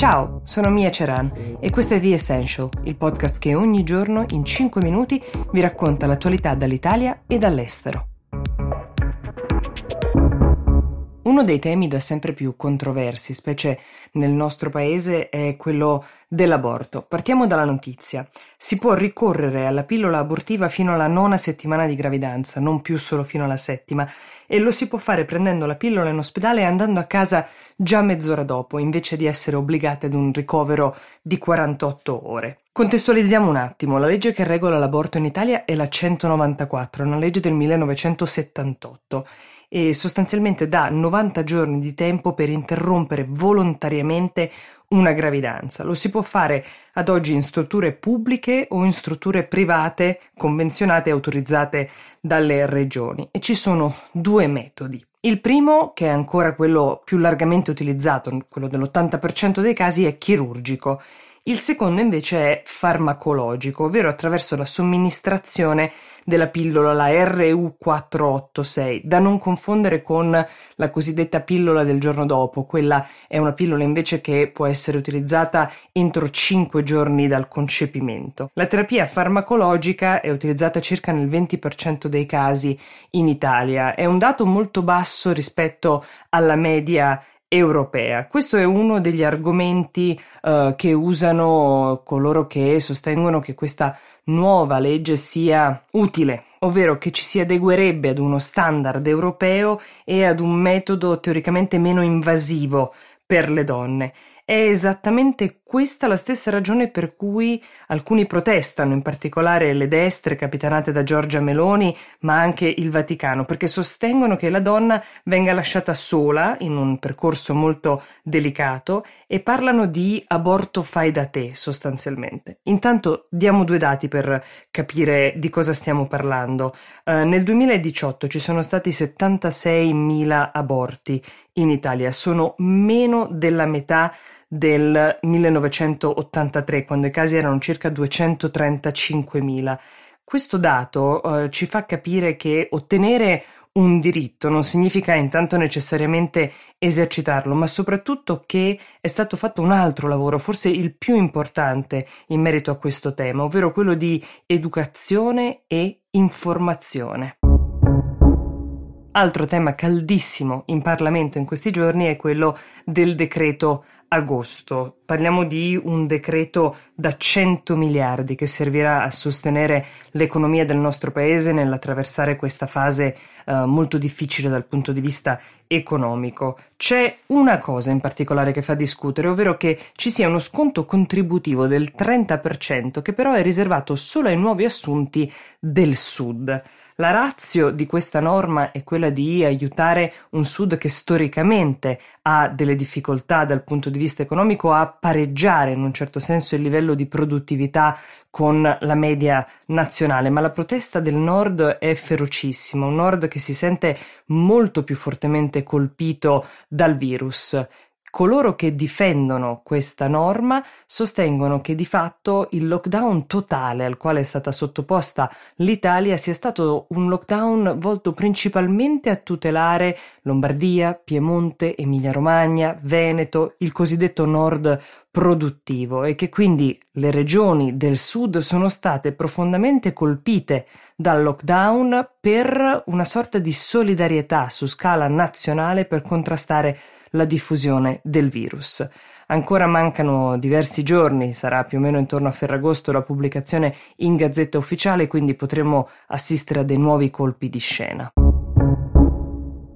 Ciao, sono Mia Ceran e questo è The Essential, il podcast che ogni giorno in 5 minuti vi racconta l'attualità dall'Italia e dall'estero. Uno dei temi da sempre più controversi, specie nel nostro paese, è quello dell'aborto. Partiamo dalla notizia. Si può ricorrere alla pillola abortiva fino alla nona settimana di gravidanza, non più solo fino alla settima, e lo si può fare prendendo la pillola in ospedale e andando a casa già mezz'ora dopo, invece di essere obbligate ad un ricovero di 48 ore. Contestualizziamo un attimo, la legge che regola l'aborto in Italia è la 194, una legge del 1978 e sostanzialmente dà 90 giorni di tempo per interrompere volontariamente una gravidanza. Lo si può fare ad oggi in strutture pubbliche o in strutture private convenzionate e autorizzate dalle regioni e ci sono due metodi. Il primo, che è ancora quello più largamente utilizzato, quello dell'80% dei casi, è chirurgico. Il secondo invece è farmacologico, ovvero attraverso la somministrazione della pillola, la RU486, da non confondere con la cosiddetta pillola del giorno dopo. Quella è una pillola invece che può essere utilizzata entro 5 giorni dal concepimento. La terapia farmacologica è utilizzata circa nel 20% dei casi in Italia. È un dato molto basso rispetto alla media europea. Questo è uno degli argomenti uh, che usano coloro che sostengono che questa nuova legge sia utile, ovvero che ci si adeguerebbe ad uno standard europeo e ad un metodo teoricamente meno invasivo per le donne. È esattamente questa la stessa ragione per cui alcuni protestano, in particolare le destre capitanate da Giorgia Meloni, ma anche il Vaticano, perché sostengono che la donna venga lasciata sola in un percorso molto delicato e parlano di aborto fai da te sostanzialmente. Intanto diamo due dati per capire di cosa stiamo parlando. Uh, nel 2018 ci sono stati 76.000 aborti in Italia, sono meno della metà del 1983, quando i casi erano circa 235.000. Questo dato eh, ci fa capire che ottenere un diritto non significa intanto necessariamente esercitarlo, ma soprattutto che è stato fatto un altro lavoro, forse il più importante in merito a questo tema, ovvero quello di educazione e informazione. Altro tema caldissimo in Parlamento in questi giorni è quello del decreto agosto. Parliamo di un decreto da 100 miliardi che servirà a sostenere l'economia del nostro paese nell'attraversare questa fase eh, molto difficile dal punto di vista economico. C'è una cosa in particolare che fa discutere, ovvero che ci sia uno sconto contributivo del 30% che però è riservato solo ai nuovi assunti del Sud. La razio di questa norma è quella di aiutare un Sud che storicamente ha delle difficoltà dal punto di vista economico a pareggiare in un certo senso il livello di produttività con la media nazionale, ma la protesta del Nord è ferocissima, un Nord che si sente molto più fortemente colpito dal virus. Coloro che difendono questa norma sostengono che di fatto il lockdown totale al quale è stata sottoposta l'Italia sia stato un lockdown volto principalmente a tutelare Lombardia, Piemonte, Emilia-Romagna, Veneto, il cosiddetto nord produttivo e che quindi le regioni del sud sono state profondamente colpite dal lockdown per una sorta di solidarietà su scala nazionale per contrastare la diffusione del virus. Ancora mancano diversi giorni, sarà più o meno intorno a Ferragosto la pubblicazione in Gazzetta Ufficiale, quindi potremo assistere a dei nuovi colpi di scena.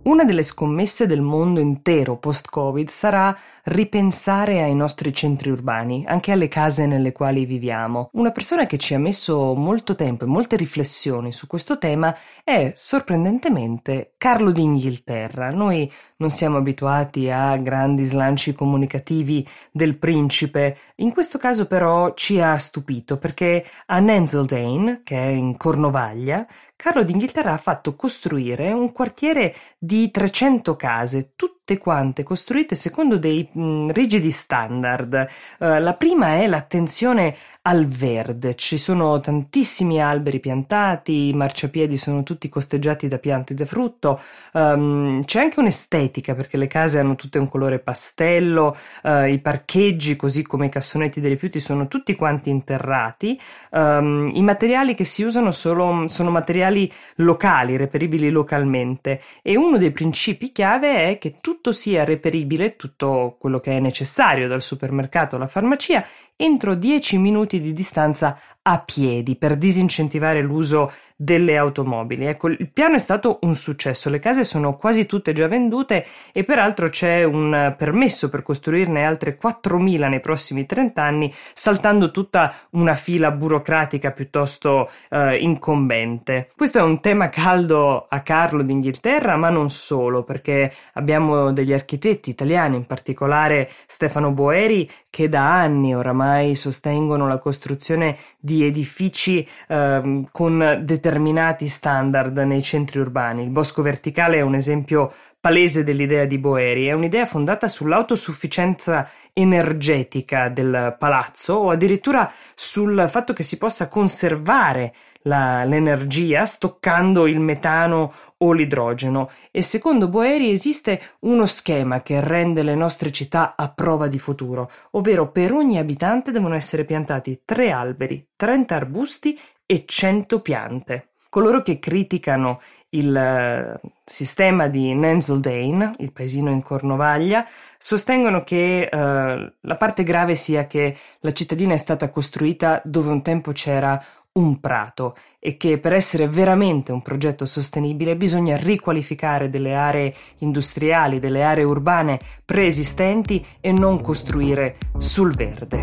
Una delle scommesse del mondo intero post-Covid sarà ripensare ai nostri centri urbani, anche alle case nelle quali viviamo. Una persona che ci ha messo molto tempo e molte riflessioni su questo tema è sorprendentemente Carlo d'Inghilterra. Noi non siamo abituati a grandi slanci comunicativi del principe, in questo caso però ci ha stupito perché a Nensaldane, che è in Cornovaglia, Carlo d'Inghilterra ha fatto costruire un quartiere di 300 case, tutte quante costruite secondo dei mh, rigidi standard. Uh, la prima è l'attenzione al verde, ci sono tantissimi alberi piantati, i marciapiedi sono tutti costeggiati da piante da frutto, um, c'è anche un'estetica perché le case hanno tutte un colore pastello, uh, i parcheggi così come i cassonetti dei rifiuti sono tutti quanti interrati, um, i materiali che si usano solo, sono materiali locali, reperibili localmente. E uno dei principi chiave è che tutto sia reperibile, tutto quello che è necessario dal supermercato alla farmacia entro 10 minuti di distanza a piedi per disincentivare l'uso delle automobili. Ecco, il piano è stato un successo, le case sono quasi tutte già vendute e peraltro c'è un permesso per costruirne altre 4.000 nei prossimi 30 anni, saltando tutta una fila burocratica piuttosto eh, incombente. Questo è un tema caldo a Carlo d'Inghilterra, ma non solo, perché abbiamo degli architetti italiani, in particolare Stefano Boeri, che da anni oramai sostengono la costruzione di edifici eh, con determinati determinati standard nei centri urbani. Il bosco verticale è un esempio palese dell'idea di Boeri, è un'idea fondata sull'autosufficienza energetica del palazzo o addirittura sul fatto che si possa conservare la, l'energia stoccando il metano o l'idrogeno e secondo Boeri esiste uno schema che rende le nostre città a prova di futuro, ovvero per ogni abitante devono essere piantati tre alberi, 30 arbusti e 100 piante. Coloro che criticano il eh, sistema di Nensaldane, il paesino in Cornovaglia, sostengono che uh, la parte grave sia che la cittadina è stata costruita dove un tempo c'era un prato e che per essere veramente un progetto sostenibile bisogna riqualificare delle aree industriali, delle aree urbane preesistenti e non costruire sul verde.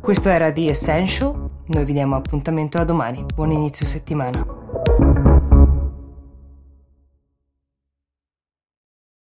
Questo era The Essential noi vi diamo appuntamento a domani. Buon inizio settimana.